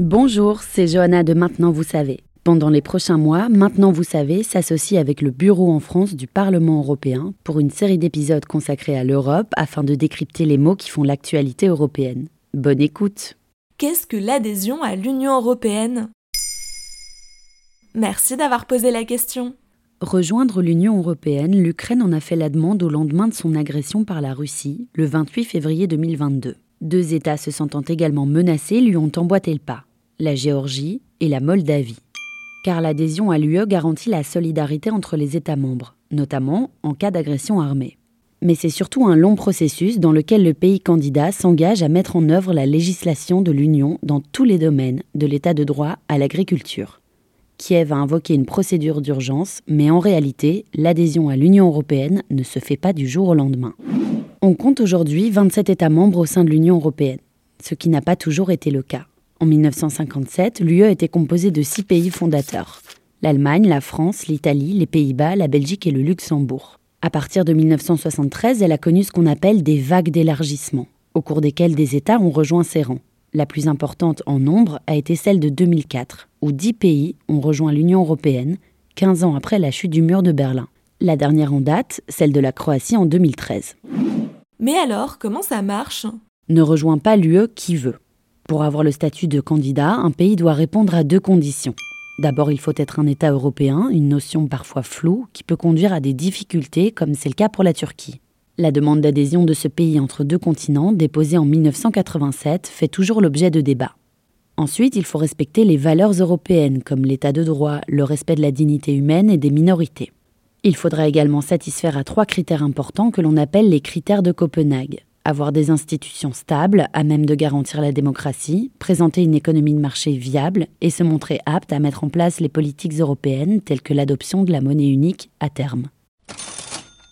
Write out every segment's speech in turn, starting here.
Bonjour, c'est Johanna de Maintenant Vous savez. Pendant les prochains mois, Maintenant Vous savez s'associe avec le Bureau en France du Parlement européen pour une série d'épisodes consacrés à l'Europe afin de décrypter les mots qui font l'actualité européenne. Bonne écoute Qu'est-ce que l'adhésion à l'Union européenne? Merci d'avoir posé la question. Rejoindre l'Union européenne, l'Ukraine en a fait la demande au lendemain de son agression par la Russie, le 28 février 2022. Deux États se sentant également menacés lui ont emboîté le pas, la Géorgie et la Moldavie. Car l'adhésion à l'UE garantit la solidarité entre les États membres, notamment en cas d'agression armée. Mais c'est surtout un long processus dans lequel le pays candidat s'engage à mettre en œuvre la législation de l'Union dans tous les domaines, de l'état de droit à l'agriculture. Kiev a invoqué une procédure d'urgence, mais en réalité, l'adhésion à l'Union européenne ne se fait pas du jour au lendemain. On compte aujourd'hui 27 États membres au sein de l'Union européenne, ce qui n'a pas toujours été le cas. En 1957, l'UE était composée de six pays fondateurs l'Allemagne, la France, l'Italie, les Pays-Bas, la Belgique et le Luxembourg. À partir de 1973, elle a connu ce qu'on appelle des vagues d'élargissement, au cours desquelles des États ont rejoint ses rangs. La plus importante en nombre a été celle de 2004, où 10 pays ont rejoint l'Union européenne, 15 ans après la chute du mur de Berlin. La dernière en date, celle de la Croatie en 2013. Mais alors, comment ça marche? Ne rejoint pas l'UE qui veut. Pour avoir le statut de candidat, un pays doit répondre à deux conditions. D'abord, il faut être un État européen, une notion parfois floue qui peut conduire à des difficultés, comme c'est le cas pour la Turquie. La demande d'adhésion de ce pays entre deux continents, déposée en 1987, fait toujours l'objet de débats. Ensuite, il faut respecter les valeurs européennes comme l'état de droit, le respect de la dignité humaine et des minorités. Il faudra également satisfaire à trois critères importants que l'on appelle les critères de Copenhague. Avoir des institutions stables, à même de garantir la démocratie, présenter une économie de marché viable et se montrer apte à mettre en place les politiques européennes telles que l'adoption de la monnaie unique à terme.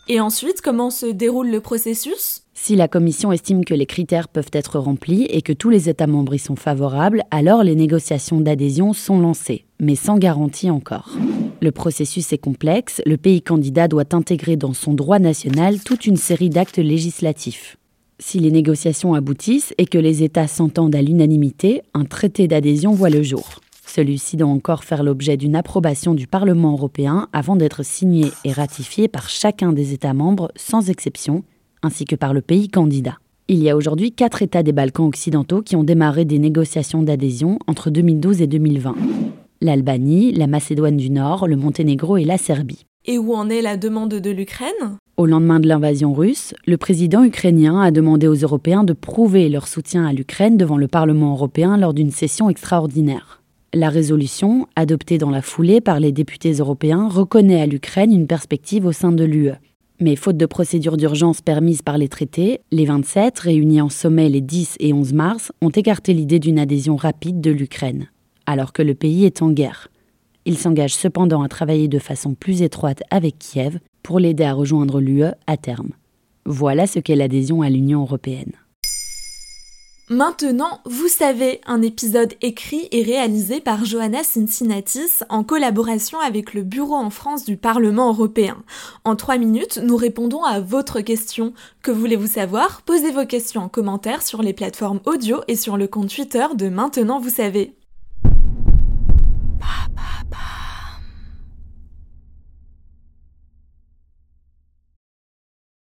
Et ensuite, comment se déroule le processus? Si la Commission estime que les critères peuvent être remplis et que tous les États membres y sont favorables, alors les négociations d'adhésion sont lancées, mais sans garantie encore. Le processus est complexe, le pays candidat doit intégrer dans son droit national toute une série d'actes législatifs. Si les négociations aboutissent et que les États s'entendent à l'unanimité, un traité d'adhésion voit le jour. Celui-ci doit encore faire l'objet d'une approbation du Parlement européen avant d'être signé et ratifié par chacun des États membres sans exception, ainsi que par le pays candidat. Il y a aujourd'hui quatre États des Balkans occidentaux qui ont démarré des négociations d'adhésion entre 2012 et 2020. L'Albanie, la Macédoine du Nord, le Monténégro et la Serbie. Et où en est la demande de l'Ukraine? Au lendemain de l'invasion russe, le président ukrainien a demandé aux Européens de prouver leur soutien à l'Ukraine devant le Parlement européen lors d'une session extraordinaire. La résolution, adoptée dans la foulée par les députés européens, reconnaît à l'Ukraine une perspective au sein de l'UE. Mais faute de procédure d'urgence permise par les traités, les 27, réunis en sommet les 10 et 11 mars, ont écarté l'idée d'une adhésion rapide de l'Ukraine, alors que le pays est en guerre. Ils s'engagent cependant à travailler de façon plus étroite avec Kiev pour l'aider à rejoindre l'UE à terme. Voilà ce qu'est l'adhésion à l'Union européenne. Maintenant, vous savez, un épisode écrit et réalisé par Johanna Cincinnatis en collaboration avec le Bureau en France du Parlement européen. En trois minutes, nous répondons à votre question. Que voulez-vous savoir? Posez vos questions en commentaire sur les plateformes audio et sur le compte Twitter de Maintenant, vous savez.